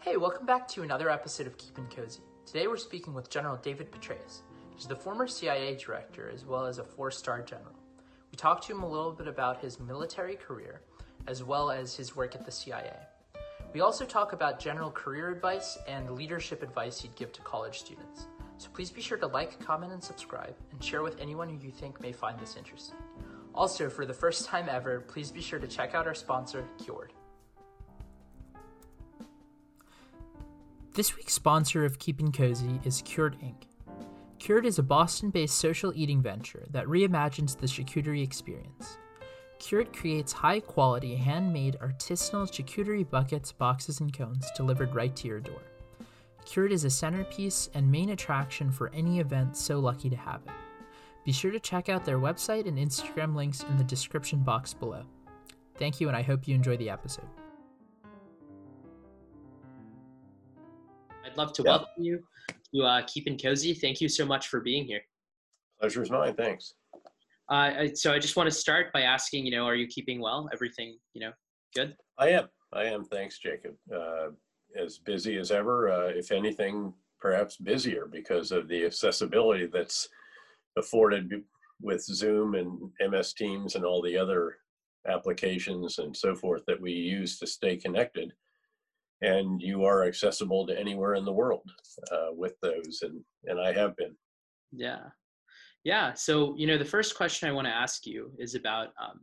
Hey, welcome back to another episode of Keepin' Cozy. Today we're speaking with General David Petraeus. He's the former CIA director as well as a four star general. We talked to him a little bit about his military career as well as his work at the CIA. We also talk about general career advice and leadership advice he'd give to college students. So please be sure to like, comment, and subscribe, and share with anyone who you think may find this interesting. Also, for the first time ever, please be sure to check out our sponsor, Cured. This week's sponsor of Keeping Cozy is Cured Inc. Cured is a Boston based social eating venture that reimagines the charcuterie experience. Cured creates high quality, handmade, artisanal charcuterie buckets, boxes, and cones delivered right to your door. Cured is a centerpiece and main attraction for any event so lucky to have it. Be sure to check out their website and Instagram links in the description box below. Thank you, and I hope you enjoy the episode. Love to Yeah. welcome you to uh, Keeping Cozy. Thank you so much for being here. Pleasure is mine. Thanks. Uh, so I just want to start by asking, you know, are you keeping well? Everything, you know, good? I am. I am. Thanks, Jacob. Uh, as busy as ever. Uh, if anything, perhaps busier because of the accessibility that's afforded with Zoom and MS Teams and all the other applications and so forth that we use to stay connected. And you are accessible to anywhere in the world uh, with those, and and I have been. Yeah. Yeah. So, you know, the first question I want to ask you is about um,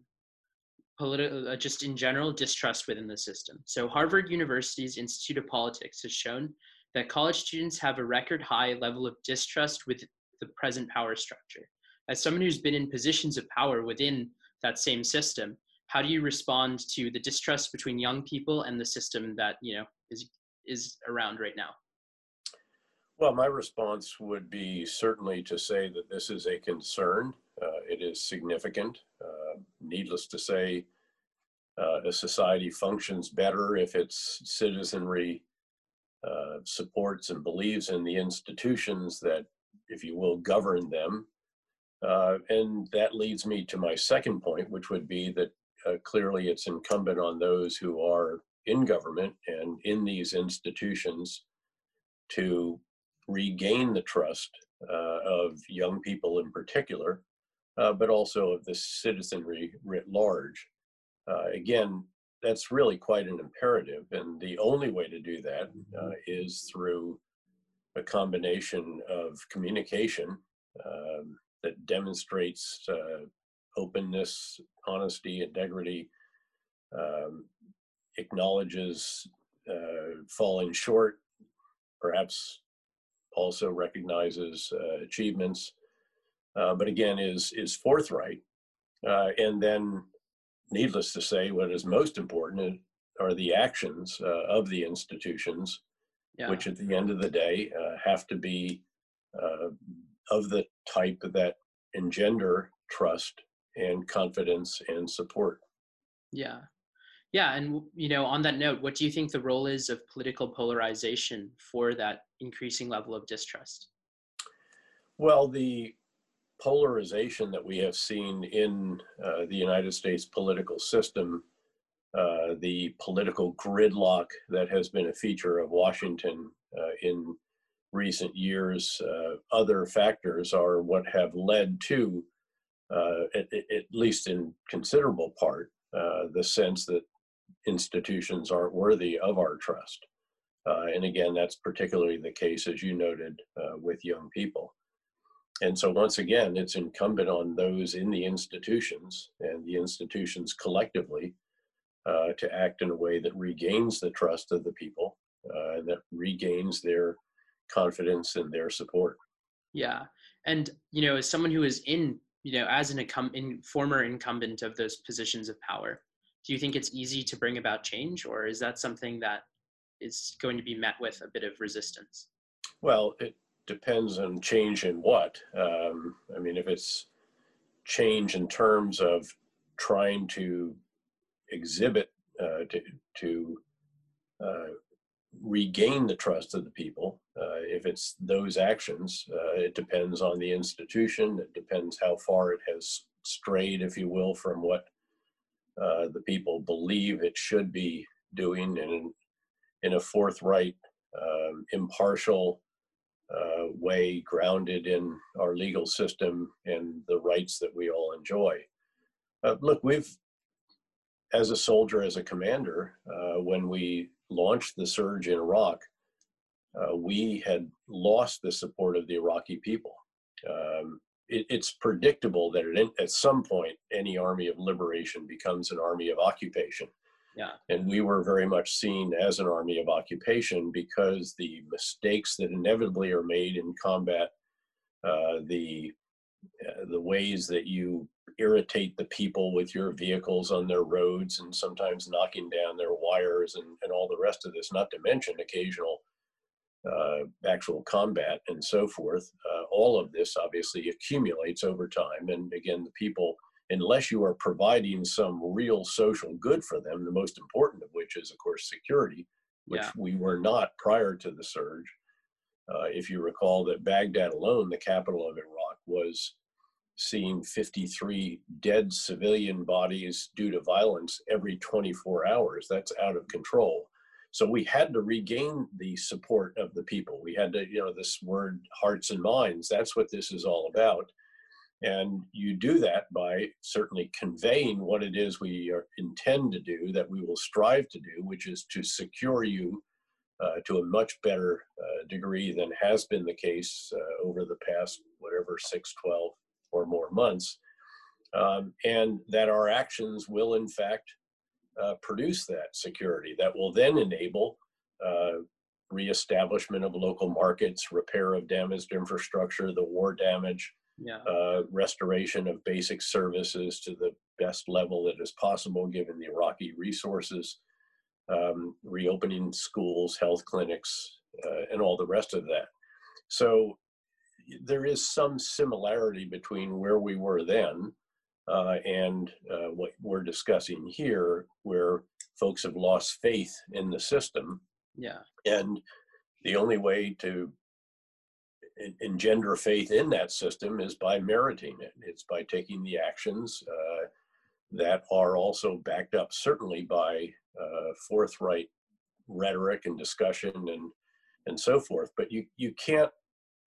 political, uh, just in general, distrust within the system. So, Harvard University's Institute of Politics has shown that college students have a record high level of distrust with the present power structure. As someone who's been in positions of power within that same system, how do you respond to the distrust between young people and the system that you know is is around right now? Well, my response would be certainly to say that this is a concern. Uh, it is significant. Uh, needless to say, uh, a society functions better if its citizenry uh, supports and believes in the institutions that, if you will, govern them. Uh, and that leads me to my second point, which would be that uh, clearly it's incumbent on those who are in government and in these institutions to regain the trust uh, of young people in particular, uh, but also of the citizenry writ large. Uh, again, that's really quite an imperative, and the only way to do that uh, is through a combination of communication um, that demonstrates uh, openness, honesty, integrity, um, acknowledges uh, falling short, perhaps also recognizes uh, achievements, uh, but again is is forthright. Uh, and then, needless to say, what is most important are the actions uh, of the institutions, Yeah. which at the end of the day uh, have to be uh, of the type that engender trust and confidence and support. Yeah. Yeah. And, you know, on that note, what do you think the role is of political polarization for that increasing level of distrust? Well, the polarization that we have seen in uh, the United States political system, uh, the political gridlock that has been a feature of Washington uh, in recent years, uh, other factors are what have led to, at, at- at least in considerable part, uh, the sense that institutions aren't worthy of our trust. Uh, and again, that's particularly the case, as you noted, uh, with young people. And so, once again, it's incumbent on those in the institutions and the institutions collectively uh, to act in a way that regains the trust of the people uh, and that regains their confidence and their support. Yeah. And, you know, as someone who is in, you know, as an former incumbent of those positions of power, do you think it's easy to bring about change or is that something that is going to be met with a bit of resistance? Well, it depends on change in what. Um, I mean, if it's change in terms of trying to exhibit, uh, to, to uh, regain the trust of the people, uh, if it's those actions, uh, it depends on the institution. It depends how far it has strayed, if you will, from what uh, the people believe it should be doing and in a forthright, um, impartial uh, way, grounded in our legal system and the rights that we all enjoy. Uh, look, we've, as a soldier, as a commander, uh, when we launched the surge in Iraq, uh, we had lost the support of the Iraqi people. Um, it, it's predictable that at, at some point any army of liberation becomes an army of occupation. Yeah. And we were very much seen as an army of occupation because the mistakes that inevitably are made in combat, uh, the uh, the ways that you irritate the people with your vehicles on their roads and sometimes knocking down their wires and, and all the rest of this, not to mention occasional uh, actual combat and so forth. Uh, all of this obviously accumulates over time. And again, the people, unless you are providing some real social good for them, the most important of which is, of course, security, which Yeah. we were not prior to the surge. Uh, if you recall that Baghdad alone, the capital of Iraq, was seeing 53 dead civilian bodies due to violence every 24 hours. That's out of control. So we had to regain the support of the people. We had to, you know, this word hearts and minds, that's what this is all about. And you do that by certainly conveying what it is we are, intend to do, that we will strive to do, which is to secure you uh, to a much better uh, degree than has been the case uh, over the past, whatever, 6, 12 or more months. Um, and that our actions will, in fact, uh, produce that security that will then enable uh, reestablishment of local markets, repair of damaged infrastructure, the war damage, Yeah. uh, restoration of basic services to the best level that is possible given the Iraqi resources, um, reopening schools, health clinics, uh, and all the rest of that. So there is some similarity between where we were then uh, and uh, what we're discussing here, where folks have lost faith in the system Yeah. and the only way to en- engender faith in that system is by meriting it. It's by taking the actions uh, that are also backed up, certainly by uh, forthright rhetoric and discussion and and so forth. But you you can't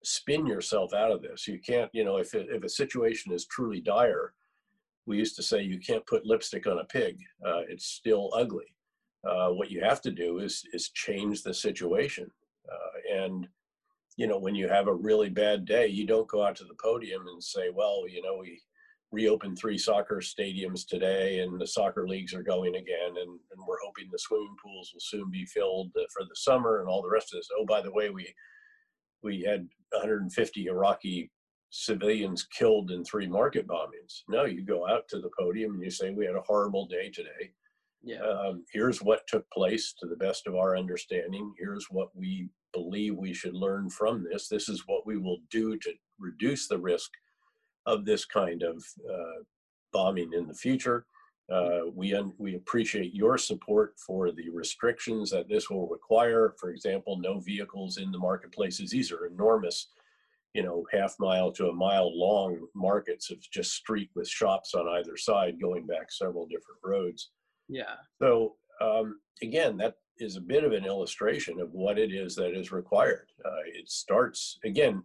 spin yourself out of this. You can't, you know, if it, if a situation is truly dire, we used to say you can't put lipstick on a pig. Uh, it's still ugly. Uh, what you have to do is is change the situation. Uh, and you know, when you have a really bad day, you don't go out to the podium and say, "Well, you know, we reopened three soccer stadiums today, and the soccer leagues are going again, and, and we're hoping the swimming pools will soon be filled uh, for the summer, and all the rest of this." Oh, by the way, we we had 150 Iraqi civilians killed in three market bombings. No, you go out to the podium and you say, "We had a horrible day today." Yeah. um, here's what took place to the best of our understanding. Here's what we believe we should learn from this. This is what we will do to reduce the risk of this kind of uh, bombing in the future. Uh, we un- we appreciate your support for the restrictions that this will require. For example, no vehicles in the marketplaces. These are enormous, you know, half mile to a mile long markets of just street with shops on either side, going back several different roads. Yeah. So um, again, that is a bit of an illustration of what it is that is required. Uh, it starts again.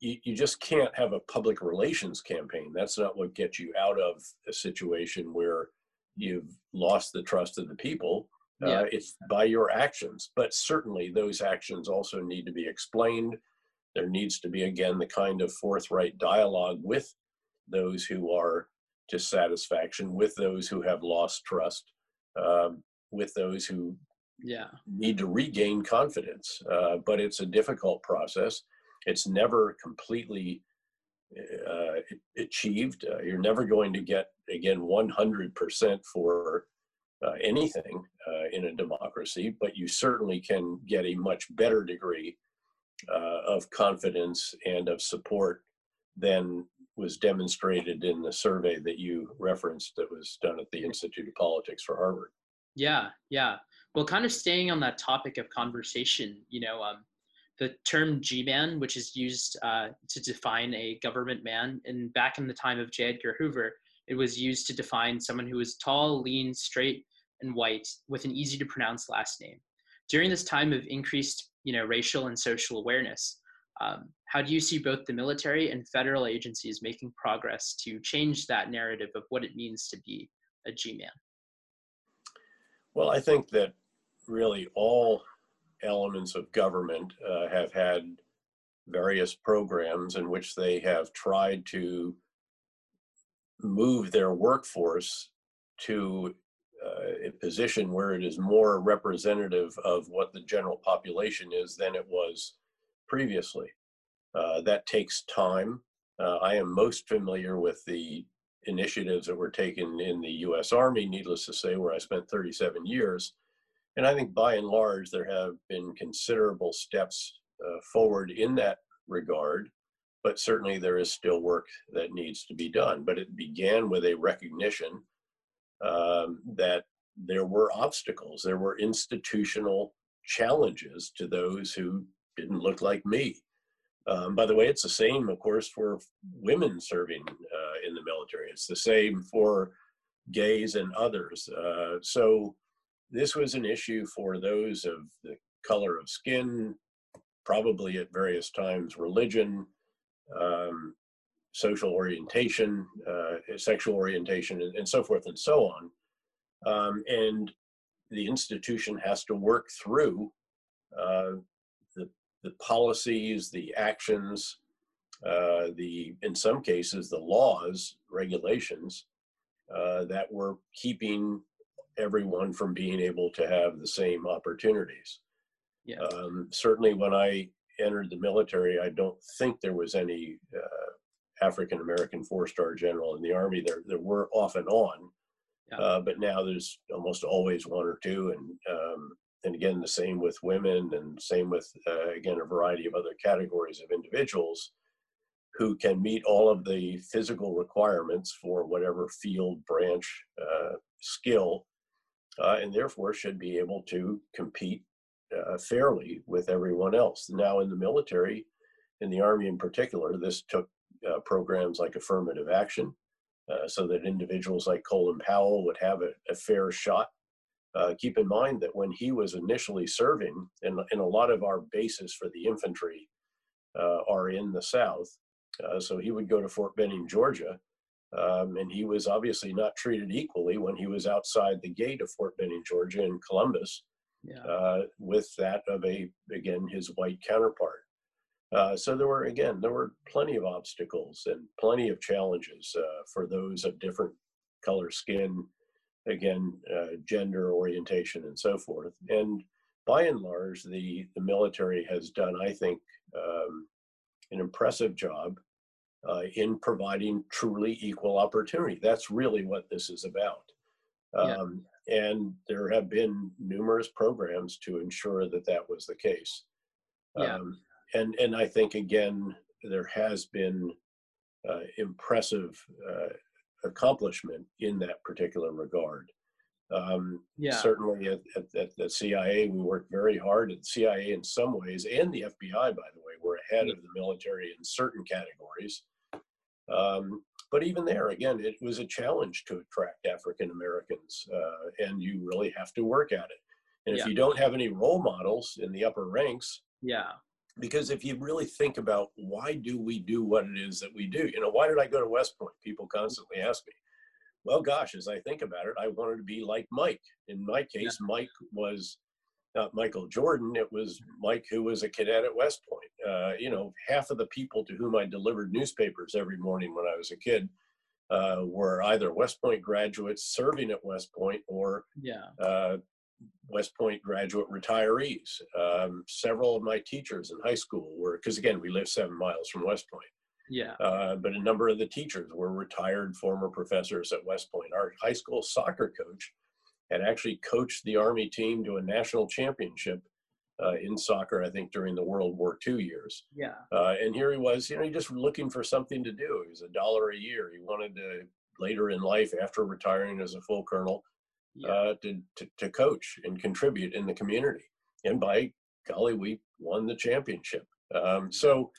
You, you just can't have a public relations campaign. That's not what gets you out of a situation where you've lost the trust of the people. Uh, It's by your actions, but certainly those actions also need to be explained. There needs to be again the kind of forthright dialogue with those who are dissatisfaction, with those who have lost trust, um, with those who Yeah. need to regain confidence. Uh, but it's a difficult process. It's never completely uh, achieved. Uh, you're never going to get, again, 100% for uh, anything uh, in a democracy, but you certainly can get a much better degree uh, of confidence and of support than was demonstrated in the survey that you referenced that was done at the Institute of Politics for Harvard. Yeah, yeah. Well, kind of staying on that topic of conversation, you know, um, the term G-man, which is used uh, to define a government man, and back in the time of J. Edgar Hoover, it was used to define someone who was tall, lean, straight, and white with an easy to pronounce last name. during this time of increased, you know, racial and social awareness, um, how do you see both the military and federal agencies making progress to change that narrative of what it means to be a G-man? Well, I think that really all elements of government uh, have had various programs in which they have tried to move their workforce to uh, a position where it is more representative of what the general population is than it was previously. Uh, that takes time. Uh, I am most familiar with the initiatives that were taken in the US Army, needless to say, where I spent 37 years. And I think by and large, there have been considerable steps uh, forward in that regard, but certainly there is still work that needs to be done. But it began with a recognition um, that there were obstacles, there were institutional challenges to those who didn't look like me. Um, by the way, it's the same, of course, for women serving uh, in the military. It's the same for gays and others. Uh, so this was an issue for those of the color of skin, probably at various times religion, um, social orientation, uh, sexual orientation, and, and, so forth and so on. Um, and the institution has to work through uh, the policies, the actions, uh, the in some cases the laws, regulations uh, that were keeping everyone from being able to have the same opportunities. Yeah. Um, certainly, when I entered the military, I don't think there was any uh, African American four-star general in the army. There, there were off and on, yeah. Uh, but now there's almost always one or two, and um, and again the same with women and same with uh, again a variety of other categories of individuals who can meet all of the physical requirements for whatever field branch uh, skill uh, and therefore should be able to compete uh, fairly with everyone else. Now in the military in the army in particular this took uh, programs like affirmative action uh, so that individuals like colin powell would have a, a fair shot. Uh, keep in mind that when he was initially serving, and, and a lot of our bases for the infantry uh, are in the South, so he would go to Fort Benning, Georgia, um, and he was obviously not treated equally when he was outside the gate of Fort Benning, Georgia, in Columbus, yeah. Uh, with that of a again his white counterpart. Uh, so there were again there were plenty of obstacles and plenty of challenges uh, for those of different color skin again, uh, gender orientation and so forth. And by and large, the, the military has done, I think, um, an impressive job uh, in providing truly equal opportunity. That's really what this is about. Um, yeah. And there have been numerous programs to ensure that that was the case. Yeah. Um, and, and I think, again, there has been uh, impressive uh, accomplishment in that particular regard. Um, yeah. Certainly at, at, at, the CIA, we worked very hard. At the CIA, in some ways, and the FBI, by the way, were ahead of the military in certain categories. Um, but even there, again, it was a challenge to attract African Americans, uh, and you really have to work at it. And if yeah. you don't have any role models in the upper ranks, yeah, because if you really think about why do we do what it is that we do, you know, why did I go to West Point? People constantly ask me. Well, gosh, as I think about it, I wanted to be like Mike. In my case, yeah. Mike was not Michael Jordan. It was Mike who was a cadet at West Point. Uh, you know, half of the people to whom I delivered newspapers every morning when I was a kid uh, were either West Point graduates serving at West Point or yeah. uh, West Point graduate retirees. Um, several of my teachers in high school were, because again, we live seven miles from West Point. Yeah. Uh, but a number of the teachers were retired former professors at West Point. Our high school soccer coach had actually coached the Army team to a national championship uh, in soccer, I think, during the World War II years. Yeah. Uh, and here he was, you know, just looking for something to do. He was a dollar a year. He wanted to, later in life, after retiring as a full colonel, yeah. uh, to, to, to coach and contribute in the community. And by golly, we won the championship. Um, so,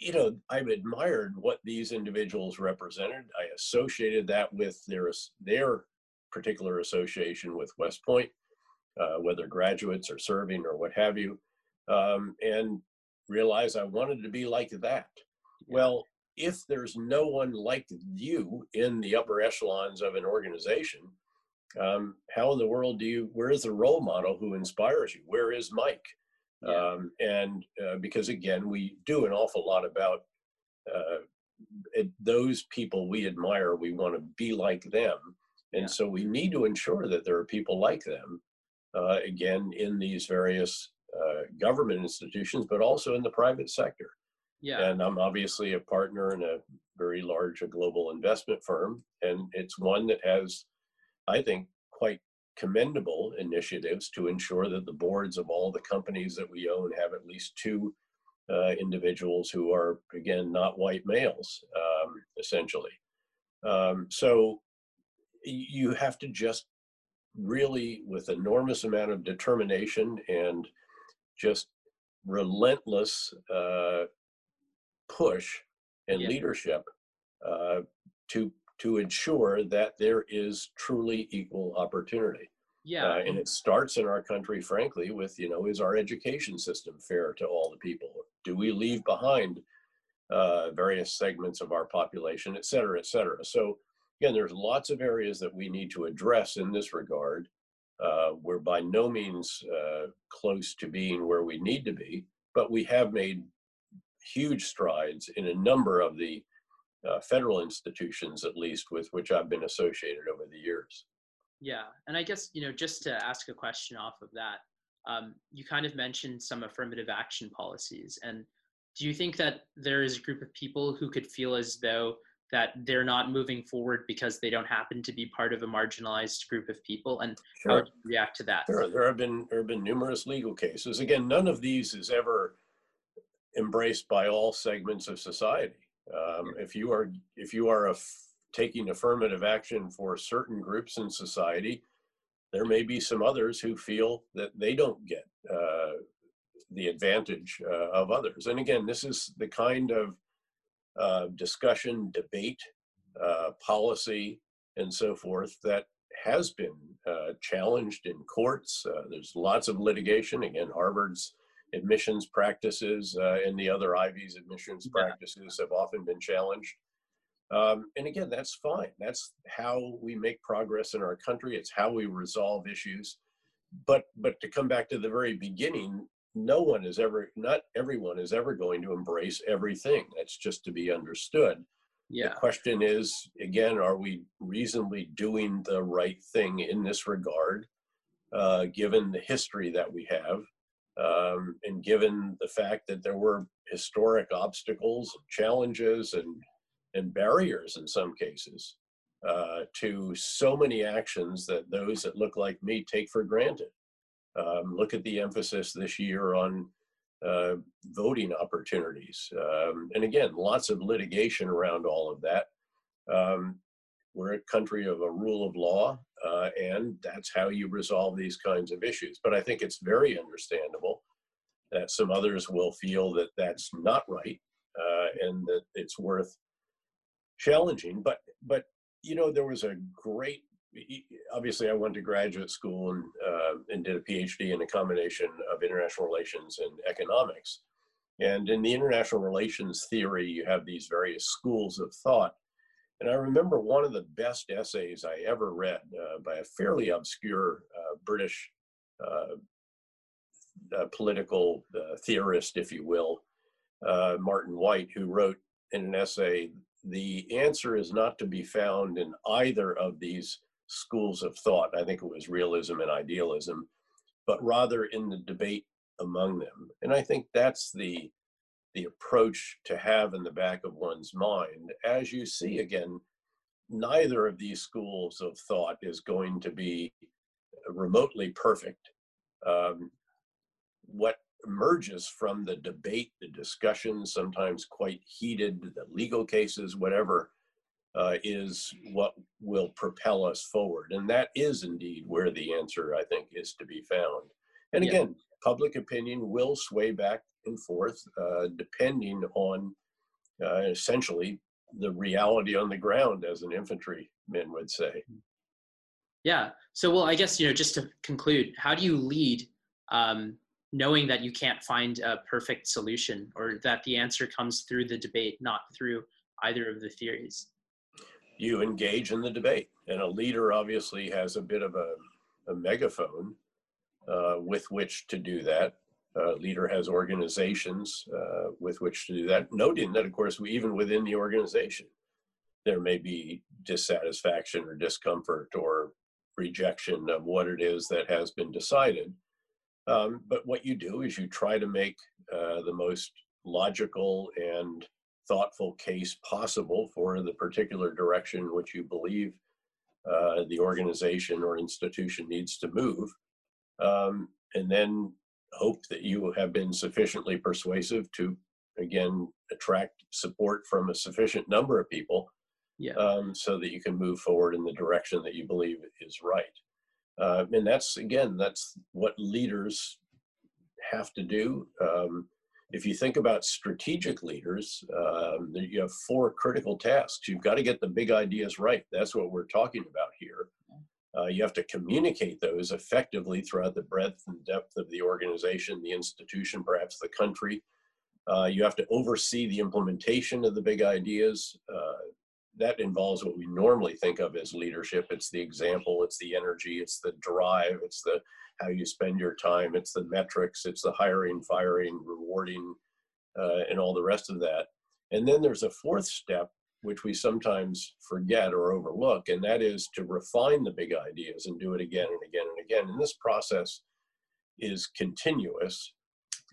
you know, I've admired what these individuals represented. I associated that with their their particular association with West Point. uh, whether graduates or serving or what have you, um, and realize I wanted to be like that. Well, if there's no one like you in the upper echelons of an organization, um, how in the world do you, where is the role model who inspires you? Where is Mike? Yeah. Um, and uh, because again, we do an awful lot about uh, those people we admire, we want to be like them. And yeah. so we need to ensure that there are people like them, uh, again, in these various uh, government institutions, but also in the private sector. Yeah. And I'm obviously a partner in a very large a global investment firm, and it's one that has, I think, quite commendable initiatives to ensure that the boards of all the companies that we own have at least two uh, individuals who are, again, not white males, um, essentially. Um, so you have to just really, with enormous amount of determination and just relentless uh, push and yeah. leadership uh, to to ensure that there is truly equal opportunity. Yeah, uh, and it starts in our country, frankly, with you know, is our education system fair to all the people? Do we leave behind uh, various segments of our population, et cetera, et cetera? So again, there's lots of areas that we need to address in this regard. Uh, we're by no means uh, close to being where we need to be, but we have made huge strides in a number of the uh, federal institutions, at least with which I've been associated over the years. Yeah, and I guess you know just to ask a question off of that, um, you kind of mentioned some affirmative action policies, and do you think that there is a group of people who could feel as though that they're not moving forward because they don't happen to be part of a marginalized group of people and sure. how would you react to that sure. there have been there have been numerous legal cases again none of these is ever embraced by all segments of society. Um, if you are if you are taking affirmative action for certain groups in society, there may be some others who feel that they don't get uh, the advantage uh, of others. And again, this is the kind of uh, discussion, debate, uh, policy, and so forth that has been uh, challenged in courts. Uh, there's lots of litigation. Again, Harvard's admissions practices uh, and the other Ivy's admissions practices have often been challenged. Um, and again, that's fine. That's how we make progress in our country. It's how we resolve issues. But but to come back to the very beginning, no one is ever, not everyone is ever going to embrace everything. That's just to be understood. Yeah. The question is, again, are we reasonably doing the right thing in this regard, uh, given the history that we have? Um, and given the fact that there were historic obstacles, challenges, and, and barriers in some cases uh, to so many actions that those that look like me take for granted. Um, look at the emphasis this year on uh, voting opportunities. Um, and again, lots of litigation around all of that. Um, we're a country of a rule of law, uh, and that's how you resolve these kinds of issues. But I think it's very understandable that some others will feel that that's not right uh, and that it's worth challenging. But but you know there was a great. Obviously, I went to graduate school and uh, and did a PhD in a combination of international relations and economics. And in the international relations theory, you have these various schools of thought and I remember one of the best essays I ever read uh, by a fairly obscure uh, British uh, political uh, theorist, if you will, uh, Martin Wight, who wrote in an essay, the answer is not to be found in either of these schools of thought. I think it was realism and idealism, but rather in the debate among them. And I think that's the the approach to have in the back of one's mind. As you see again, neither of these schools of thought is going to be remotely perfect. Um, what emerges from the debate, the discussion, sometimes quite heated, the legal cases, whatever, uh, is what will propel us forward. And that is indeed where the answer, I think, is to be found. And again, yeah. public opinion will sway back and forth, uh, depending on uh, essentially the reality on the ground, as an infantryman would say. Yeah. So, well, I guess, you know, just to conclude, how do you lead um, knowing that you can't find a perfect solution or that the answer comes through the debate, not through either of the theories? You engage in the debate, and a leader obviously has a bit of a, a megaphone uh, with which to do that. A leader has organizations uh, with which to do that, noting that, of course, we, even within the organization, there may be dissatisfaction or discomfort or rejection of what it is that has been decided. Um, but what you do is you try to make uh, the most logical and thoughtful case possible for the particular direction which you believe uh, the organization or institution needs to move. Um, and then hope that you have been sufficiently persuasive to, again, attract support from a sufficient number of people yeah. um, so that you can move forward in the direction that you believe is right. Uh, and that's, again, that's what leaders have to do. Um, if you think about strategic leaders, um, you have four critical tasks. You've got to get the big ideas right. That's what we're talking about here. Uh, you have to communicate those effectively throughout the breadth and depth of the organization, the institution, perhaps the country. Uh, you have to oversee the implementation of the big ideas. Uh, that involves what we normally think of as leadership. It's the example, it's the energy, it's the drive, it's the how you spend your time, it's the metrics, it's the hiring, firing, rewarding, uh, and all the rest of that. And then there's a fourth step, which we sometimes forget or overlook, and that is to refine the big ideas and do it again and again and again. And this process is continuous.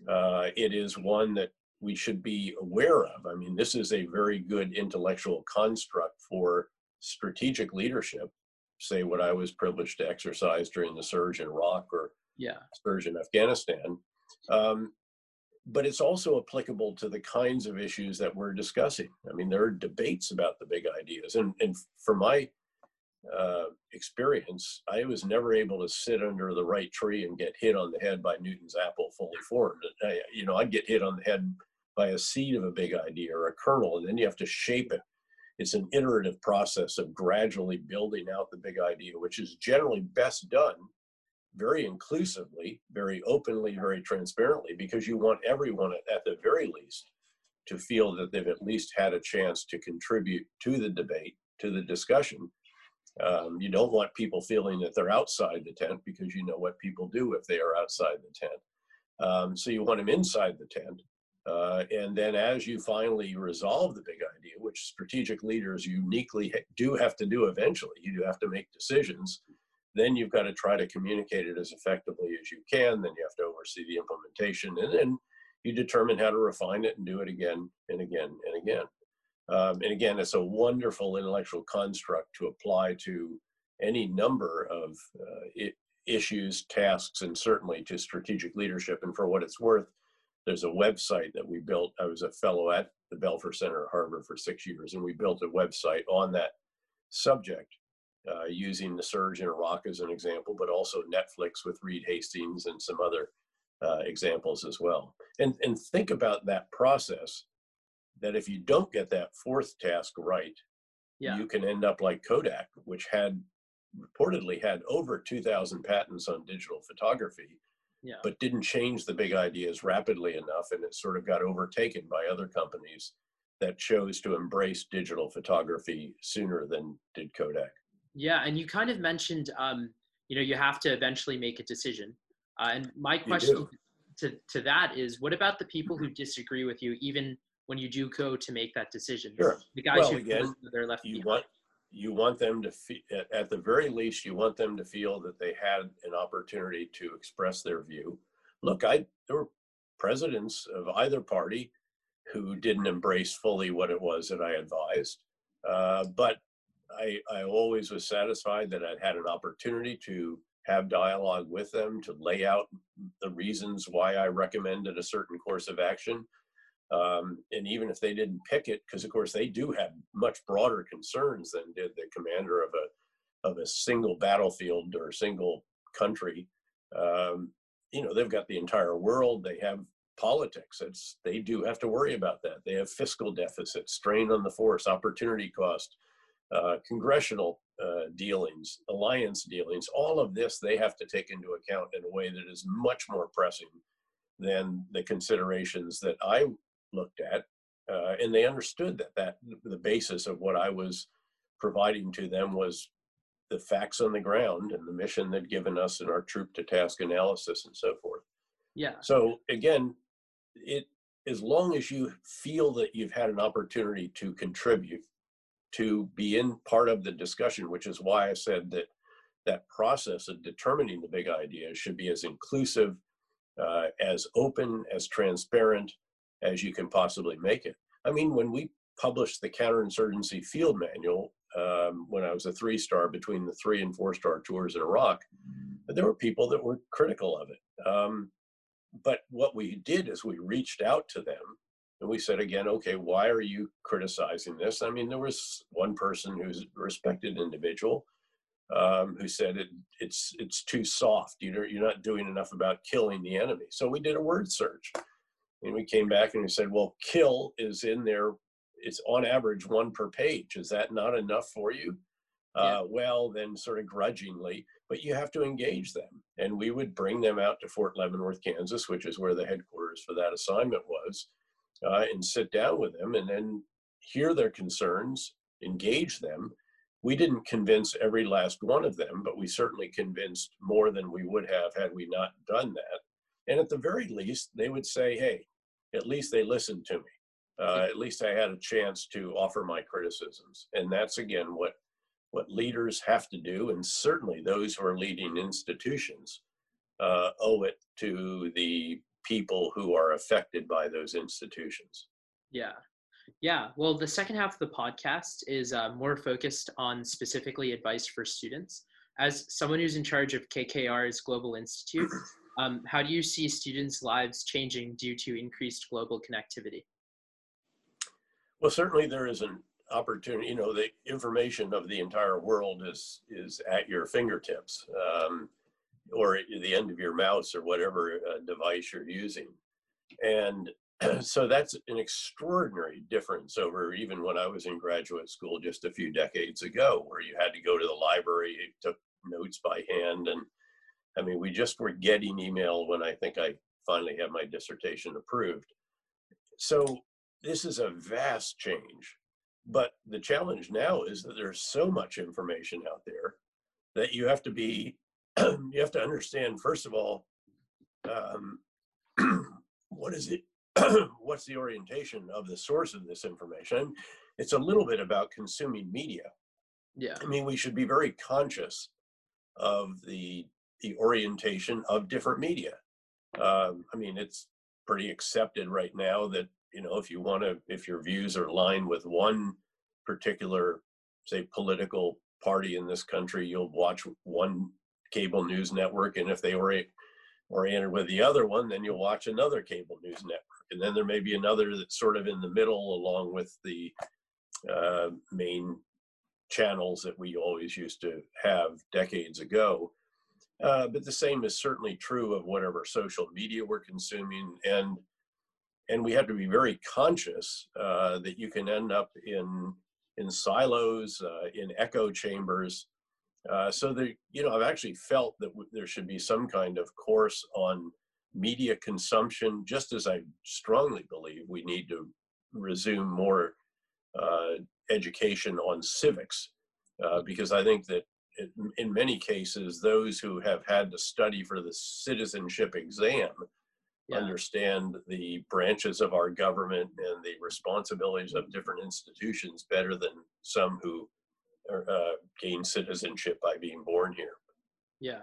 Uh, it is one that we should be aware of. I mean, this is a very good intellectual construct for strategic leadership. Say what I was privileged to exercise during the surge in Iraq or yeah. surge in Afghanistan. Um, but it's also applicable to the kinds of issues that we're discussing. I mean, there are debates about the big ideas. And, and for my uh, experience, I was never able to sit under the right tree and get hit on the head by Newton's apple fully formed. I, you know, I'd get hit on the head by a seed of a big idea or a kernel, and then you have to shape it. It's an iterative process of gradually building out the big idea, which is generally best done very inclusively, very openly, very transparently, because you want everyone, at the very least, to feel that they've at least had a chance to contribute to the debate, to the discussion. Um, you don't want people feeling that they're outside the tent because you know what people do if they are outside the tent. Um, so you want them inside the tent uh, and then as you finally resolve the big idea, which strategic leaders uniquely do have to do eventually, you do have to make decisions, then you've got to try to communicate it as effectively as you can. Then you have to oversee the implementation and then you determine how to refine it and do it again and again and again. Um, and again, it's a wonderful intellectual construct to apply to any number of uh, issues, tasks, and certainly to strategic leadership. And for what it's worth, there's a website that we built. I was a fellow at the Belfer Center at Harvard for six years, and we built a website on that subject uh, using the surge in Iraq as an example, but also Netflix with Reed Hastings and some other uh, examples as well. And, and think about that process that if you don't get that fourth task right, yeah. you can end up like Kodak, which had reportedly had over 2,000 patents on digital photography yeah. but didn't change the big ideas rapidly enough. And it sort of got overtaken by other companies that chose to embrace digital photography sooner than did Kodak. Yeah. And you kind of mentioned, um, you know, you have to eventually make a decision. Uh, and my question to, to that is what about the people who disagree with you, even when you do go to make that decision? Sure. The guys well, who again, they're left you behind. want you want them to feel, at the very least, you want them to feel that they had an opportunity to express their view. Look, I there were presidents of either party who didn't embrace fully what it was that I advised, uh, but I, I always was satisfied that I'd had an opportunity to have dialogue with them, to lay out the reasons why I recommended a certain course of action, um, and even if they didn't pick it, because of course they do have much broader concerns than did the commander of a of a single battlefield or a single country. Um, you know, they've got the entire world. They have politics. It's they do have to worry about that. They have fiscal deficits, strain on the force, opportunity cost, uh, congressional uh, dealings, alliance dealings, all of this they have to take into account in a way that is much more pressing than the considerations that I looked at. Uh, and they understood that that the basis of what I was providing to them was the facts on the ground and the mission they'd given us in our troop to task analysis and so forth. Yeah. So again, it as long as you feel that you've had an opportunity to contribute, to be in part of the discussion, which is why I said that that process of determining the big idea should be as inclusive, uh, as open, as transparent as you can possibly make it. I mean, when we published the counterinsurgency field manual, um, when I was a three star between the three and four star tours in Iraq, there were people that were critical of it. Um, but what we did is we reached out to them and we said again, okay, why are you criticizing this? I mean, there was one person who's a respected individual um, who said it, it's it's too soft. You're you're not doing enough about killing the enemy. So we did a word search, and we came back and we said, well, kill is in there. It's on average one per page. Is that not enough for you? Yeah. Uh, well, then sort of grudgingly, but you have to engage them. And we would bring them out to Fort Leavenworth, Kansas, which is where the headquarters for that assignment was, uh, and sit down with them and then hear their concerns, engage them. We didn't convince every last one of them, but we certainly convinced more than we would have had we not done that. And at the very least, they would say, hey, at least they listened to me. Uh, at least I had a chance to offer my criticisms. And that's again what what leaders have to do, and certainly those who are leading institutions uh, owe it to the people who are affected by those institutions. Yeah. Yeah. Well, the second half of the podcast is uh, more focused on specifically advice for students. As someone who's in charge of KKR's Global Institute, um, how do you see students' lives changing due to increased global connectivity? Well, certainly there is an opportunity. You know, the information of the entire world is is at your fingertips. Um, or the end of your mouse or whatever uh, device you're using. And so that's an extraordinary difference over even when I was in graduate school just a few decades ago, where you had to go to the library, you took notes by hand. And I mean, we just were getting email when I think I finally had my dissertation approved. So this is a vast change. But the challenge now is that there's so much information out there that you have to be you have to understand first of all um, what is it what's the orientation of the source of this information it's a little bit about consuming media yeah i mean we should be very conscious of the the orientation of different media um, i mean it's pretty accepted right now that you know if you want to if your views are aligned with one particular say political party in this country you'll watch one cable news network, and if they were oriented with the other one, then you'll watch another cable news network, and then there may be another that's sort of in the middle, along with the uh, main channels that we always used to have decades ago. Uh, but the same is certainly true of whatever social media we're consuming, and and we have to be very conscious uh, that you can end up in in silos, uh, in echo chambers, uh, so the, you know, I've actually felt that w- there should be some kind of course on media consumption, just as I strongly believe we need to resume more uh, education on civics, because I think that in many cases, those who have had to study for the citizenship exam yeah. understand the branches of our government and the responsibilities of different institutions better than some who uh, gain citizenship by being born here. Yeah.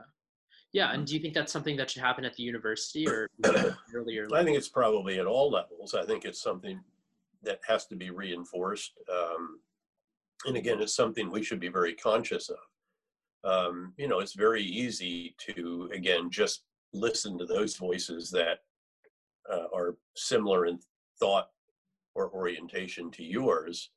Yeah, and do you think that's something that should happen at the university or earlier? I think it's probably at all levels. I think it's something that has to be reinforced. Um, and again, it's something we should be very conscious of. Um, you know, it's very easy to, again, just listen to those voices that uh, are similar in thought or orientation to yours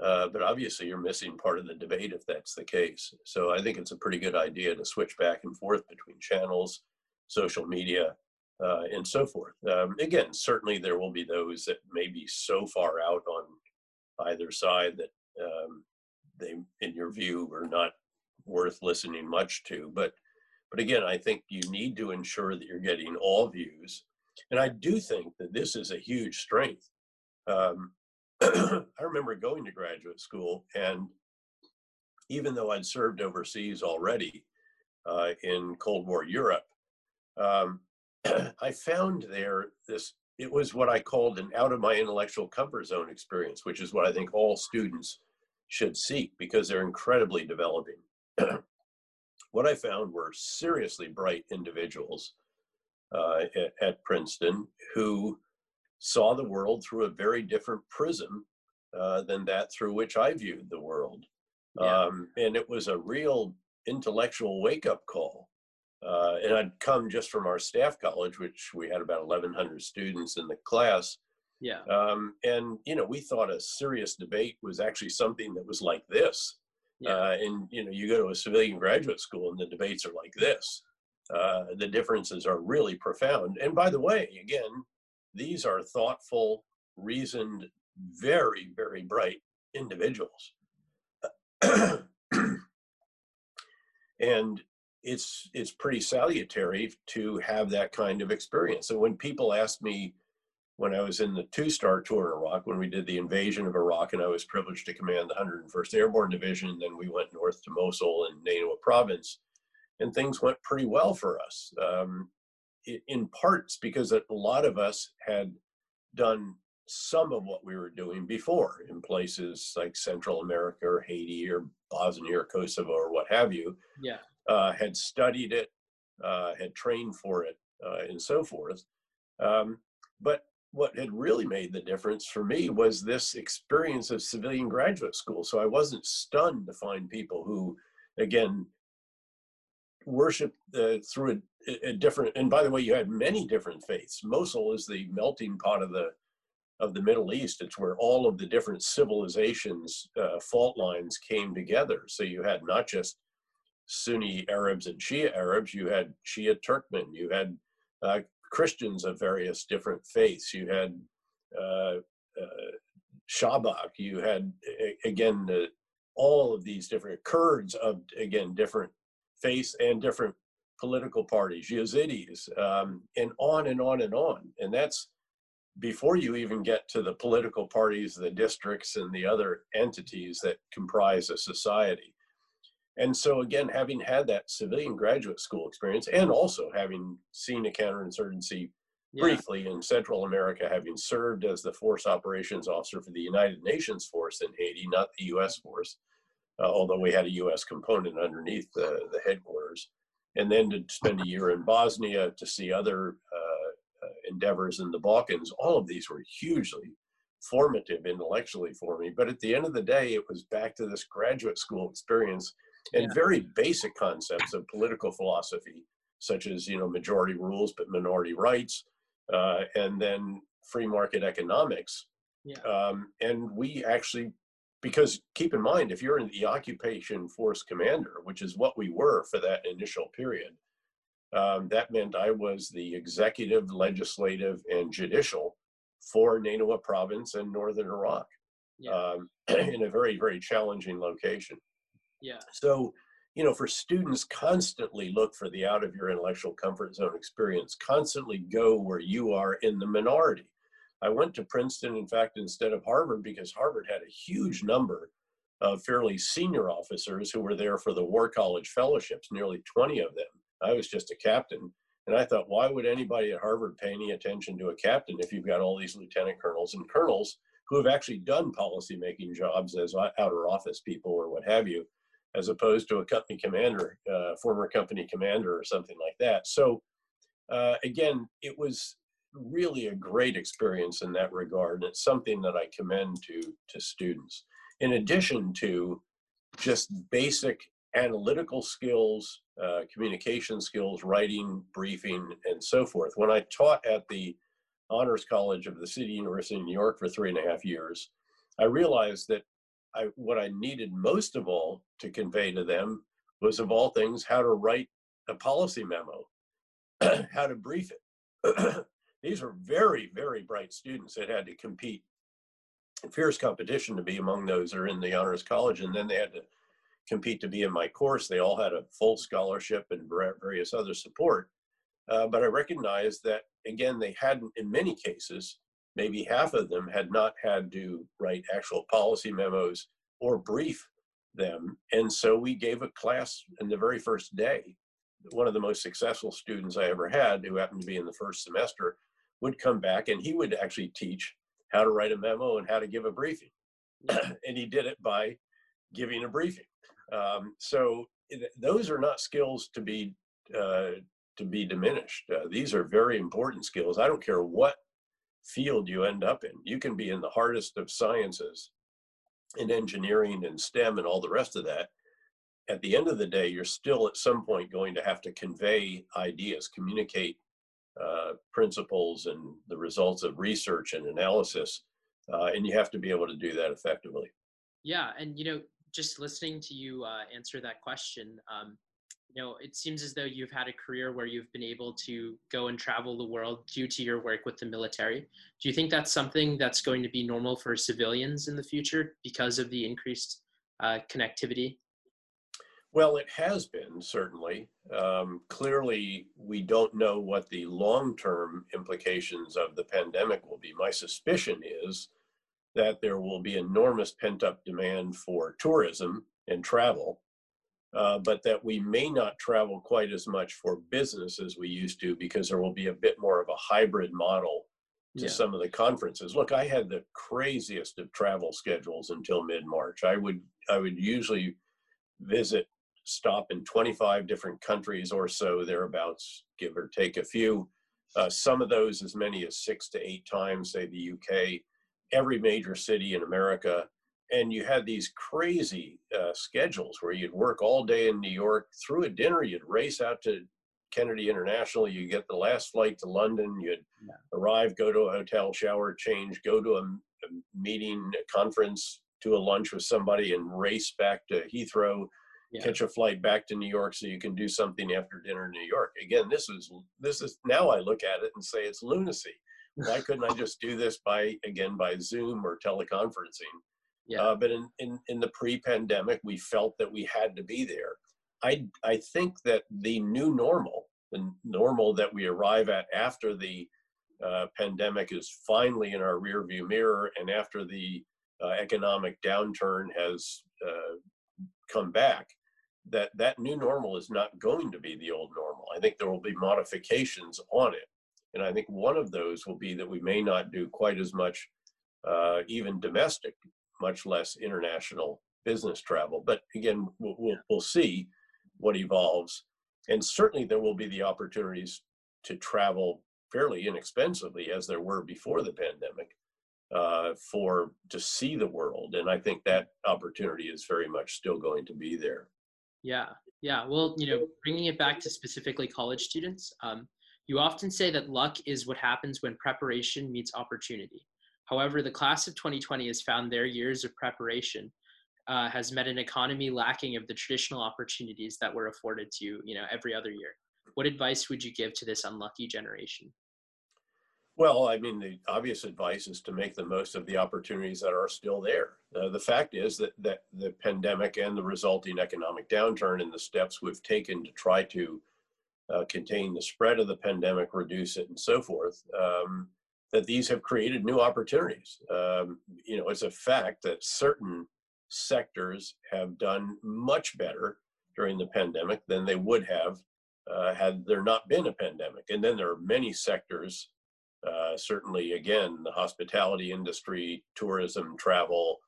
uh, but obviously, you're missing part of the debate if that's the case. So I think it's a pretty good idea to switch back and forth between channels, social media, uh, and so forth. Um, again, certainly there will be those that may be so far out on either side that um, they, in your view, are not worth listening much to. But, but again, I think you need to ensure that you're getting all views. And I do think that this is a huge strength. Um, I remember going to graduate school, and even though I'd served overseas already uh, in Cold War Europe, um, I found there this, it was what I called an out of my intellectual comfort zone experience, which is what I think all students should seek because they're incredibly developing. what I found were seriously bright individuals uh, at, at, Princeton who saw the world through a very different prism uh, than that through which I viewed the world. Yeah. Um, and it was a real intellectual wake up call. Uh, and I'd come just from our staff college, which we had about 1,100 students in the class. Yeah. Um, and, you know, we thought a serious debate was actually something that was like this. Yeah. Uh, and, you know, you go to a civilian graduate school and the debates are like this. Uh, the differences are really profound. And by the way, again, these are thoughtful, reasoned, very, very bright individuals. and it's it's pretty salutary to have that kind of experience. And when people ask me when I was in the two-star tour in Iraq, when we did the invasion of Iraq, and I was privileged to command the 101st Airborne Division, then we went north to Mosul and Nainawa province, and things went pretty well for us. Um, in parts because a lot of us had done some of what we were doing before in places like Central America or Haiti or Bosnia or Kosovo or what have you. Yeah. Uh, had studied it, uh, had trained for it, uh, and so forth. Um, but what had really made the difference for me was this experience of civilian graduate school. So I wasn't stunned to find people who, again, worship uh, through a, a, different. And by the way, you had many different faiths. Mosul is the melting pot of the of the Middle East. It's where all of the different civilizations uh, fault lines came together. So you had not just Sunni Arabs and Shia Arabs. You had Shia Turkmen. You had uh, Christians of various different faiths. You had uh, uh, Shabak. You had again all of these different Kurds of again different faiths and different political parties, Yazidis, um, and on and on and on. And that's before you even get to the political parties, the districts, and the other entities that comprise a society. And so, again, having had that civilian graduate school experience and also having seen a counterinsurgency yeah. briefly in Central America, having served as the force operations officer for the United Nations force in Haiti, not the US force, uh, although we had a US component underneath the, the headquarters, and then to spend a year in Bosnia to see other uh, uh, endeavors in the Balkans, all of these were hugely formative intellectually for me. But at the end of the day, it was back to this graduate school experience and yeah. very basic concepts of political philosophy, such as you know majority rules but minority rights, uh, and then free market economics. Yeah. Um, and we actually, because keep in mind, if you're in the occupation force commander, which is what we were for that initial period, um, that meant I was the executive, legislative, and judicial for Nainawa province and northern Iraq yeah. um, in a very, very challenging location. Yeah. So, you know, for students, constantly look for the out of your intellectual comfort zone experience, constantly go where you are in the minority. I went to Princeton, in fact, instead of Harvard, because Harvard had a huge number of fairly senior officers who were there for the War College fellowships, nearly 20 of them. I was just a captain. And I thought, why would anybody at Harvard pay any attention to a captain if you've got all these lieutenant colonels and colonels who have actually done policymaking jobs as uh, outer office people or what have you? As opposed to a company commander, uh, former company commander or something like that. So uh, again, it was really a great experience in that regard. And it's something that I commend to, to students. In addition to just basic analytical skills, uh, communication skills, writing, briefing, and so forth. When I taught at the Honors College of the City University of New York for three and a half years, I realized that I, what I needed most of all to convey to them was, of all things, how to write a policy memo, how to brief it. These were very, very bright students that had to compete fierce competition to be among those that are in the honors college, and then they had to compete to be in my course. They all had a full scholarship and various other support. Uh, but I recognized that, again, they hadn't, in many cases, maybe half of them had not had to write actual policy memos or brief them. And so we gave a class in the very first day. One of the most successful students I ever had, who happened to be in the first semester, would come back and he would actually teach how to write a memo and how to give a briefing. and he did it by giving a briefing. Um, so those are not skills to be uh, to be diminished. Uh, these are very important skills. I don't care what field you end up in. You can be in the hardest of sciences, in engineering and STEM and all the rest of that. At the end of the day, you're still at some point going to have to convey ideas, communicate uh, principles and the results of research and analysis, uh, and you have to be able to do that effectively. Yeah, and you know, just listening to you uh, answer that question, um, you know, it seems as though you've had a career where you've been able to go and travel the world due to your work with the military. Do you think that's something that's going to be normal for civilians in the future because of the increased uh, connectivity? Well, it has been certainly. Um, clearly, we don't know what the long term implications of the pandemic will be. My suspicion is that there will be enormous pent up demand for tourism and travel, uh, but that we may not travel quite as much for business as we used to because there will be a bit more of a hybrid model to yeah. some of the conferences. Look, I had the craziest of travel schedules until mid March. I would I would usually visit stop in 25 different countries or so thereabouts, give or take a few. Uh, some of those as many as six to eight times, say the UK, every major city in America. And you had these crazy uh, schedules where you'd work all day in New York. Through a dinner, you'd race out to Kennedy International. You get the last flight to London. You'd yeah. arrive, go to a hotel, shower, change, go to a, a meeting, a conference, to a lunch with somebody, and race back to Heathrow. Yeah. catch a flight back to New York so you can do something after dinner in New York. Again, this is this is now I look at it and say it's lunacy. Why couldn't I just do this by again by Zoom or teleconferencing? Yeah. Uh, but in, in in the pre-pandemic, we felt that we had to be there. I I think that the new normal, the normal that we arrive at after the uh, pandemic is finally in our rearview mirror, and after the uh, economic downturn has uh, come back, that that new normal is not going to be the old normal. I think there will be modifications on it. And I think one of those will be that we may not do quite as much, uh, even domestic, much less international business travel. But again, we'll, we'll, we'll see what evolves. And certainly there will be the opportunities to travel fairly inexpensively as there were before the pandemic uh, for to see the world. And I think that opportunity is very much still going to be there. Yeah, yeah. Well, you know, bringing it back to specifically college students, um, you often say that luck is what happens when preparation meets opportunity. However, the class of 2020 has found their years of preparation uh, has met an economy lacking of the traditional opportunities that were afforded to you, you know, every other year. What advice would you give to this unlucky generation? Well, I mean, the obvious advice is to make the most of the opportunities that are still there. Uh, the fact is that, that the pandemic and the resulting economic downturn and the steps we've taken to try to uh, contain the spread of the pandemic, reduce it, and so forth, um, that these have created new opportunities. Um, you know, it's a fact that certain sectors have done much better during the pandemic than they would have uh, had there not been a pandemic. And then there are many sectors, uh, certainly, again, the hospitality industry, tourism, travel,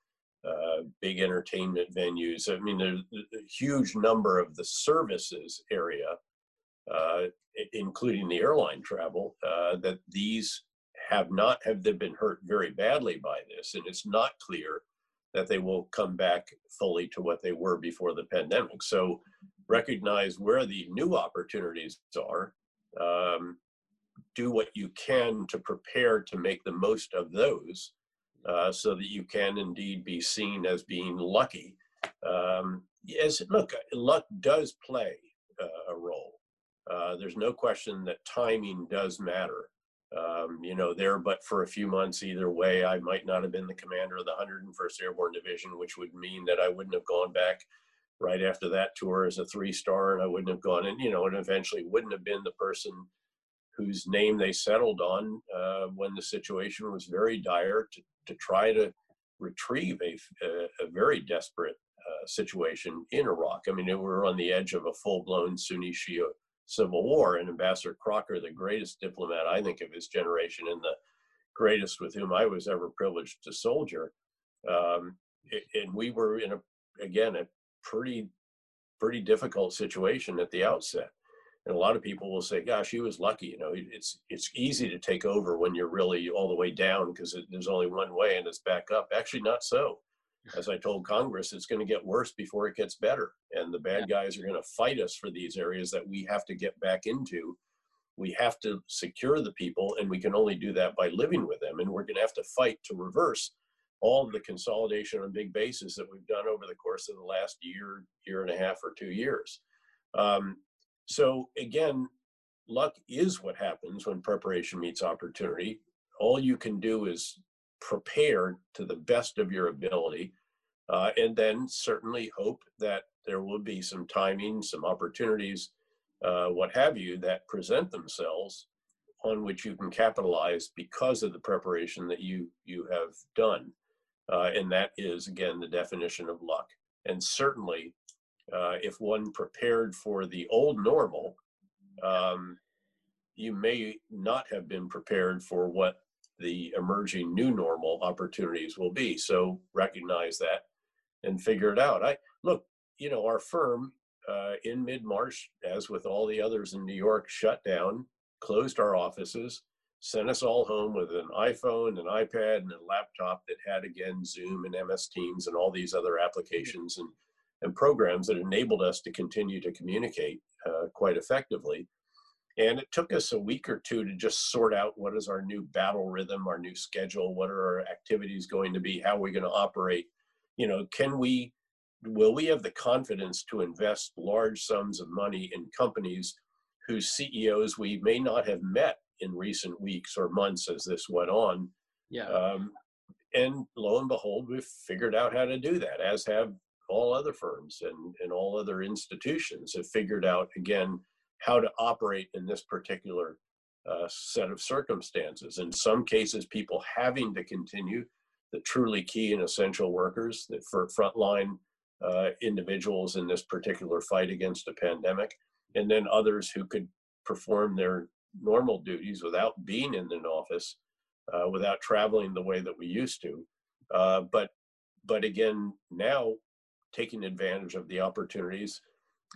uh, big entertainment venues. I mean, there's a huge number of the services area uh, including the airline travel, uh, that these have not have they been hurt very badly by this, and it's not clear that they will come back fully to what they were before the pandemic. So recognize where the new opportunities are. Um, do what you can to prepare to make the most of those uh, so that you can indeed be seen as being lucky. Um, yes, look, luck does play uh, a role. Uh, there's no question that timing does matter. Um, you know, there, but for a few months either way, I might not have been the commander of the 101st Airborne Division, which would mean that I wouldn't have gone back right after that tour as a three star, and I wouldn't have gone, and you know, and eventually wouldn't have been the person whose name they settled on uh, when the situation was very dire to, to try to retrieve a, a, a very desperate uh, situation in Iraq. I mean, we were on the edge of a full blown Sunni Shia civil war, and Ambassador Crocker, the greatest diplomat, I think, of his generation, and the greatest with whom I was ever privileged to soldier. Um, and we were in a, again, a pretty, pretty difficult situation at the outset. And a lot of people will say, "Gosh, he was lucky." You know, it's it's easy to take over when you're really all the way down because there's only one way and it's back up. Actually, not so. As I told Congress, it's going to get worse before it gets better, and the bad yeah. guys are going to fight us for these areas that we have to get back into. We have to secure the people, and we can only do that by living with them. And we're going to have to fight to reverse all of the consolidation on big bases that we've done over the course of the last year, year and a half, or two years. Um, so again, luck is what happens when preparation meets opportunity. All you can do is prepare to the best of your ability, uh, and then certainly hope that there will be some timing, some opportunities, uh, what have you, that present themselves on which you can capitalize because of the preparation that you you have done, uh, and that is again the definition of luck. And certainly, uh, if one prepared for the old normal, um, you may not have been prepared for what the emerging new normal opportunities will be. So recognize that and figure it out. I look, you know, our firm uh, in mid March, as with all the others in New York, shut down, closed our offices, sent us all home with an iPhone, an iPad, and a laptop that had again Zoom and MS Teams and all these other applications and and programs that enabled us to continue to communicate uh, quite effectively. And it took us a week or two to just sort out what is our new battle rhythm, our new schedule, what are our activities going to be, how are we going to operate? You know, can we, will we have the confidence to invest large sums of money in companies whose CEOs we may not have met in recent weeks or months as this went on? Yeah. Um, and lo and behold, we've figured out how to do that, as have all other firms and, and all other institutions have figured out, again, how to operate in this particular uh, set of circumstances. In some cases, people having to continue, the truly key and essential workers, for frontline uh, individuals in this particular fight against a pandemic, and then others who could perform their normal duties without being in an office, uh, without traveling the way that we used to. Uh, but but again, now taking advantage of the opportunities.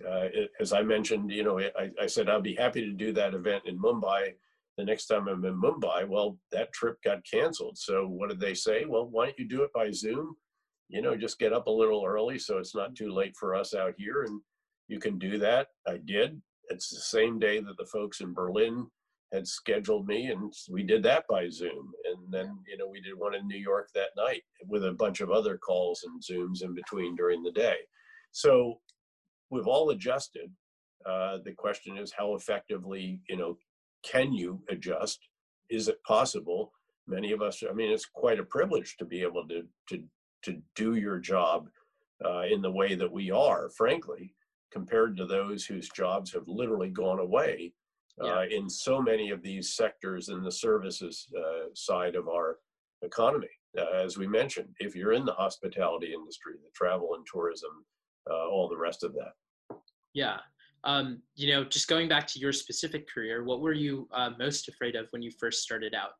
Uh, as I mentioned, you know, I, I said I'll be happy to do that event in Mumbai the next time I'm in Mumbai. Well, that trip got canceled. So what did they say? Well, why don't you do it by Zoom? You know, just get up a little early so it's not too late for us out here, and you can do that. I did. It's the same day that the folks in Berlin had scheduled me and we did that by zoom and then you know we did one in new york that night with a bunch of other calls and zooms in between during the day so we've all adjusted uh, the question is how effectively you know can you adjust is it possible many of us i mean it's quite a privilege to be able to to to do your job uh, in the way that we are frankly compared to those whose jobs have literally gone away yeah. uh, in so many of these sectors in the services uh, side of our economy. Uh, as we mentioned, if you're in the hospitality industry, the travel and tourism, uh, all the rest of that. Yeah. Um, you know, just going back to your specific career, what were you uh, most afraid of when you first started out?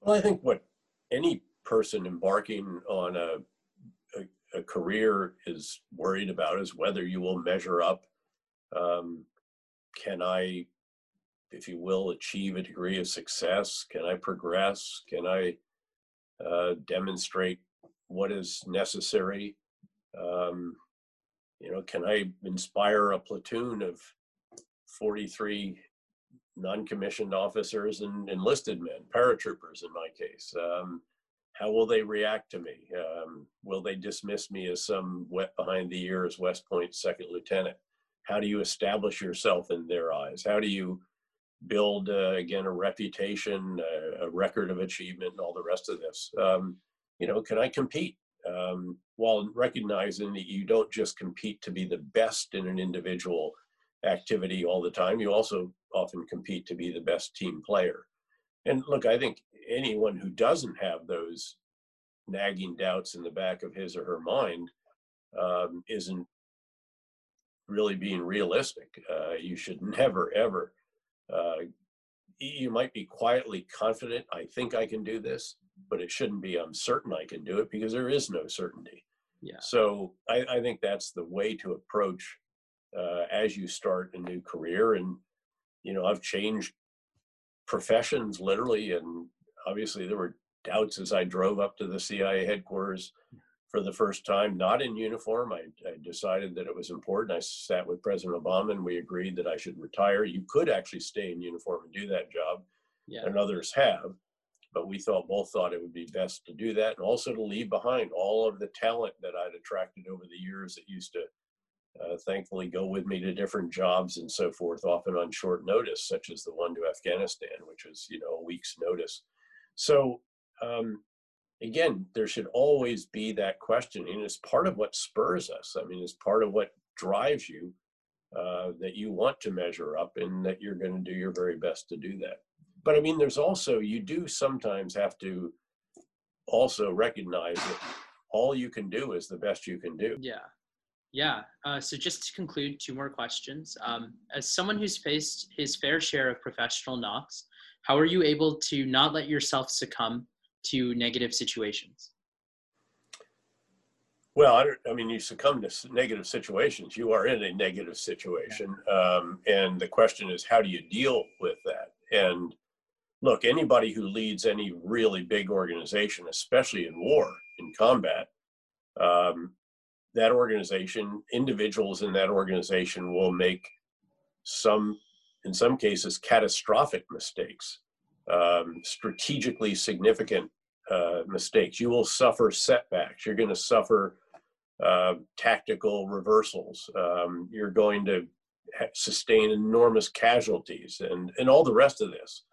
Well, I think what any person embarking on a, a, a career is worried about is whether you will measure up um, can I, if you will, achieve a degree of success? Can I progress? Can I uh, demonstrate what is necessary? Um, you know, can I inspire a platoon of 43 non-commissioned officers and enlisted men, paratroopers in my case? Um, how will they react to me? Um, will they dismiss me as some wet behind the ears West Point second lieutenant? how do you establish yourself in their eyes how do you build uh, again a reputation, uh, a record of achievement, and all the rest of this. Um, you know, can I compete? Um, while recognizing that you don't just compete to be the best in an individual activity all the time, you also often compete to be the best team player. And look, I think anyone who doesn't have those nagging doubts in the back of his or her mind um, isn't really being realistic. Uh, you should never, ever. Uh, you might be quietly confident, I think I can do this, but it shouldn't be, I'm certain I can do it because there is no certainty. Yeah. So I, I think that's the way to approach uh, as you start a new career. And, you know, I've changed professions literally, and obviously there were doubts as I drove up to the CIA headquarters for the first time, not in uniform. I, I, decided that it was important. I sat with President Obama and we agreed that I should retire. You could actually stay in uniform and do that job, Yeah. and others have. But we thought both thought it would be best to do that and also to leave behind all of the talent that I'd attracted over the years that used to uh, thankfully go with me to different jobs and so forth, often on short notice, such as the one to Afghanistan, which was, you know, a week's notice. So um, again, there should always be that question, and it's part of what spurs us. I mean, it's part of what drives you uh, that you want to measure up, and that you're going to do your very best to do that. But I mean, there's also you do sometimes have to also recognize that all you can do is the best you can do. Yeah. Yeah. Uh, so just to conclude, two more questions. Um, as someone who's faced his fair share of professional knocks, how are you able to not let yourself succumb to negative situations? Well, I, I, mean, you succumb to negative situations. You are in a negative situation. Um, and the question is, how do you deal with that? And look, anybody who leads any really big organization, especially in war, in combat, um, that organization, individuals in that organization will make some, in some cases, catastrophic mistakes, um, strategically significant uh, mistakes. You will suffer setbacks. You're going to suffer uh, tactical reversals. Um, you're going to sustain enormous casualties and, and all the rest of this.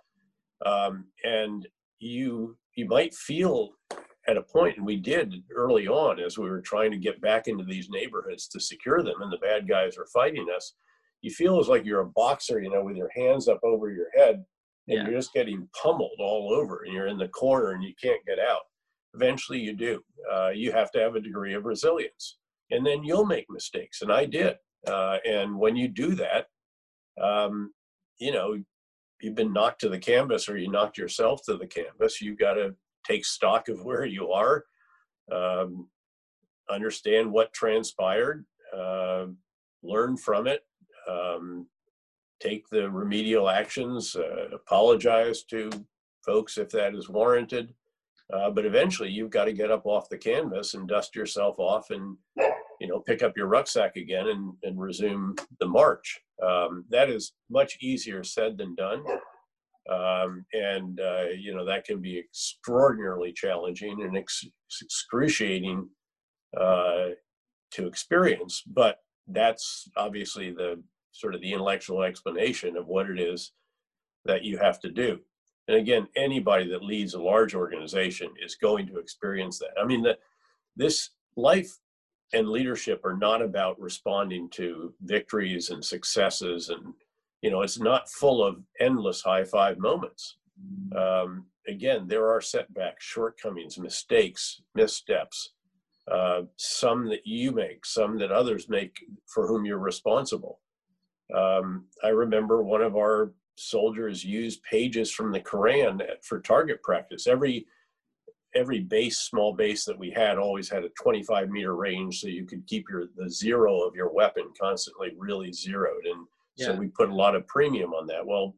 Um, and you you might feel at a point, and we did early on as we were trying to get back into these neighborhoods to secure them, and the bad guys are fighting us. You feel as like you're a boxer, you know, with your hands up over your head, and yeah. you're just getting pummeled all over, and you're in the corner and you can't get out. Eventually, you do. Uh, you have to have a degree of resilience, and then you'll make mistakes, and I did. Uh, and when you do that, um, you know, you've been knocked to the canvas or you knocked yourself to the canvas. You've got to take stock of where you are, um, understand what transpired, uh, learn from it, um, take the remedial actions, uh, apologize to folks if that is warranted. Uh, but eventually you've got to get up off the canvas and dust yourself off and you know pick up your rucksack again and, and resume the march. Um, that is much easier said than done. Um, and uh, you know that can be extraordinarily challenging and ex- excruciating uh, to experience. But that's obviously the sort of the intellectual explanation of what it is that you have to do. And again anybody that leads a large organization is going to experience that. I mean the, this life and leadership are not about responding to victories and successes and you know it's not full of endless high five moments. Um, again there are setbacks shortcomings mistakes missteps uh, some that you make some that others make for whom you're responsible. Um, i remember one of our soldiers used pages from the quran for target practice. Every every base small base that we had always had a 25 meter range so you could keep your the zero of your weapon constantly really zeroed and yeah. so we put a lot of premium on that. Well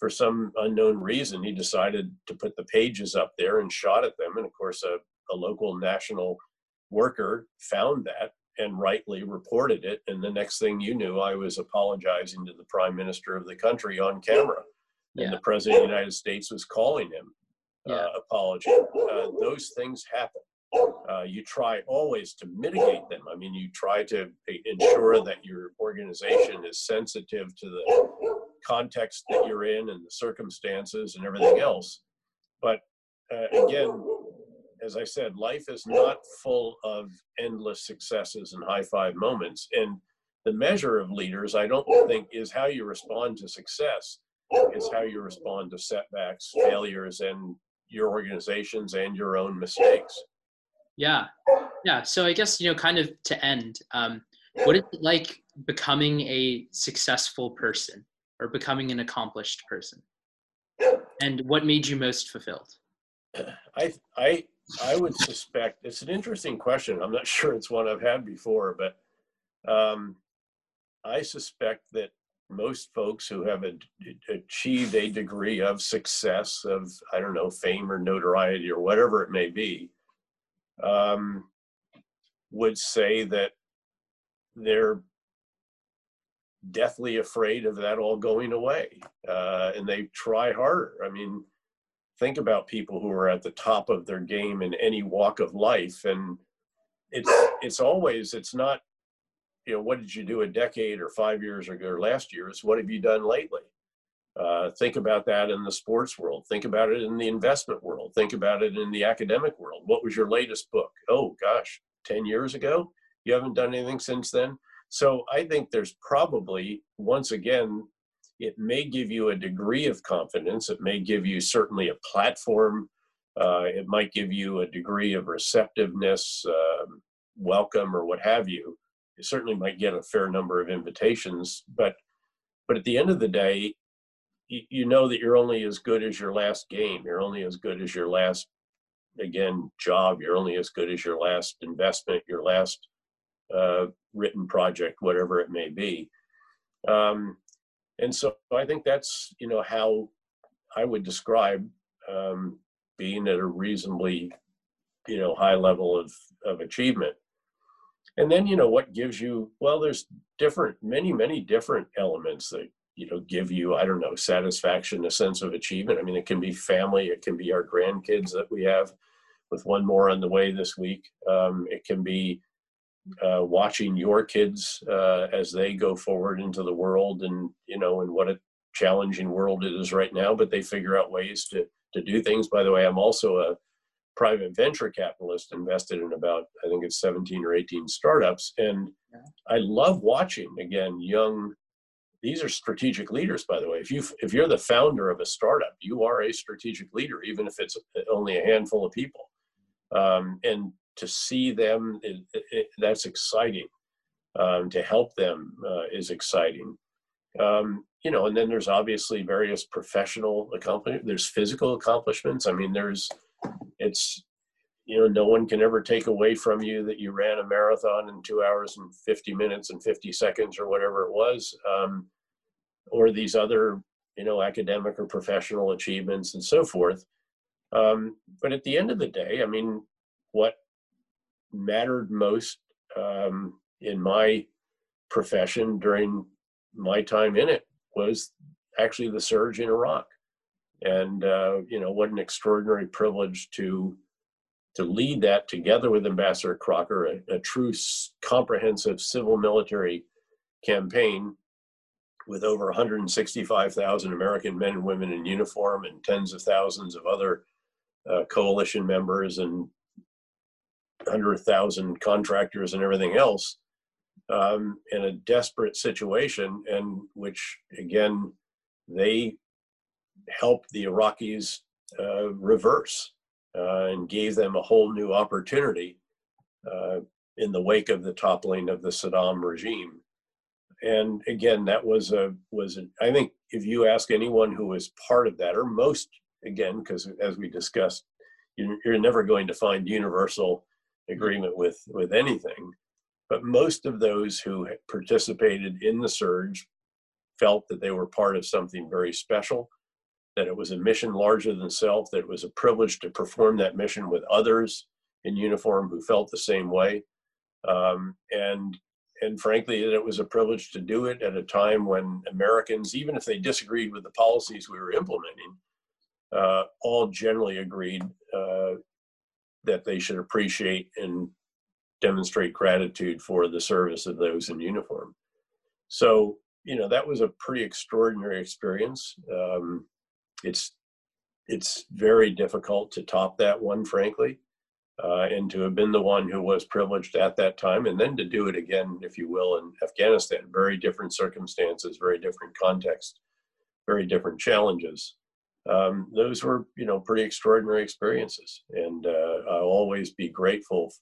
for some unknown reason he decided to put the pages up there and shot at them and of course a, a local national worker found that and rightly reported it and the next thing you knew i was apologizing to the prime minister of the country on camera and the president of the united states was calling him yeah. uh, apology. Uh, those things happen. Uh, you try always to mitigate them. I mean, you try to ensure that your organization is sensitive to the context that you're in and the circumstances and everything else. But uh, again, as I said, life is not full of endless successes and high five moments. And the measure of leaders, I don't think, is how you respond to success. It's how you respond to setbacks, failures, and your organizations and your own mistakes. Yeah, yeah. So I guess you know, kind of to end, um, what is it like becoming a successful person or becoming an accomplished person? And what made you most fulfilled? I I I would suspect it's an interesting question. I'm not sure it's one I've had before, but um, I suspect that most folks who have a, achieved a degree of success, of I don't know, fame or notoriety or whatever it may be, um, would say that they're deathly afraid of that all going away, uh, and they try harder. I mean, think about people who are at the top of their game in any walk of life, and it's it's always it's not you know, what did you do a decade or five years ago or last year? It's what have you done lately? Uh, think about that in the sports world. Think about it in the investment world. Think about it in the academic world. What was your latest book? Oh, gosh, 10 years ago? You haven't done anything since then? So I think there's probably, once again, it may give you a degree of confidence. It may give you certainly a platform. Uh, it might give you a degree of receptiveness, uh, welcome, or what have you you certainly might get a fair number of invitations, but but at the end of the day, you, you know that you're only as good as your last game. You're only as good as your last again job. You're only as good as your last investment, your last uh, written project, whatever it may be. Um, and so I think that's you know how I would describe um, being at a reasonably you know high level of of achievement and then you know what gives you well there's different many many different elements that you know give you i don't know satisfaction a sense of achievement. I mean it can be family it can be our grandkids that we have with one more on the way this week. Um, it can be uh, watching your kids uh, as they go forward into the world and you know and what a challenging world it is right now but they figure out ways to to do things. By the way i'm also a private venture capitalist invested in about i think it's 17 or 18 startups. And i love watching again young these are strategic leaders by the way. If you if you're the founder of a startup you are a strategic leader even if it's only a handful of people. Um, and to see them it, it, that's exciting. Um, to help them uh, is exciting. Um, you know and then there's obviously various professional accomplishments there's physical accomplishments. I mean there's it's you know no one can ever take away from you that you ran a marathon in two hours and 50 minutes and 50 seconds or whatever it was um, or these other you know academic or professional achievements and so forth. Um, but at the end of the day i mean what mattered most um, in my profession during my time in it was actually the surge in iraq and uh, you know what an extraordinary privilege to to lead that together with Ambassador Crocker, a, a true comprehensive civil military campaign with over 165,000 American men and women in uniform and tens of thousands of other uh, coalition members and 100,000 contractors and everything else um, in a desperate situation, and which again, they helped the Iraqis uh, reverse uh, and gave them a whole new opportunity uh, in the wake of the toppling of the Saddam regime. And again, that was a was a, I think if you ask anyone who was part of that, or most again, because as we discussed, you're never going to find universal agreement with with anything. But most of those who participated in the surge felt that they were part of something very special that it was a mission larger than self, that it was a privilege to perform that mission with others in uniform who felt the same way. Um, and and frankly, that it was a privilege to do it at a time when Americans, even if they disagreed with the policies we were implementing, uh, all generally agreed uh, that they should appreciate and demonstrate gratitude for the service of those in uniform. So you know, that was a pretty extraordinary experience. Um, it's it's very difficult to top that one, frankly, uh, and to have been the one who was privileged at that time, and then to do it again, if you will, in Afghanistan. Very different circumstances, very different context, very different challenges. Um, those were, you know, pretty extraordinary experiences, and uh, I'll always be grateful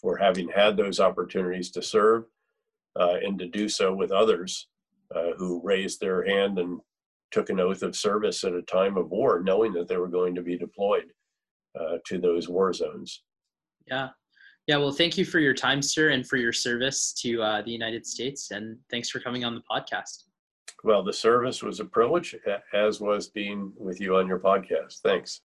for having had those opportunities to serve uh, and to do so with others uh, who raised their hand and took an oath of service at a time of war, knowing that they were going to be deployed uh, to those war zones. Yeah. Yeah. Well, thank you for your time, sir, and for your service to uh, the United States. And thanks for coming on the podcast. Well, the service was a privilege, as was being with you on your podcast. Thanks.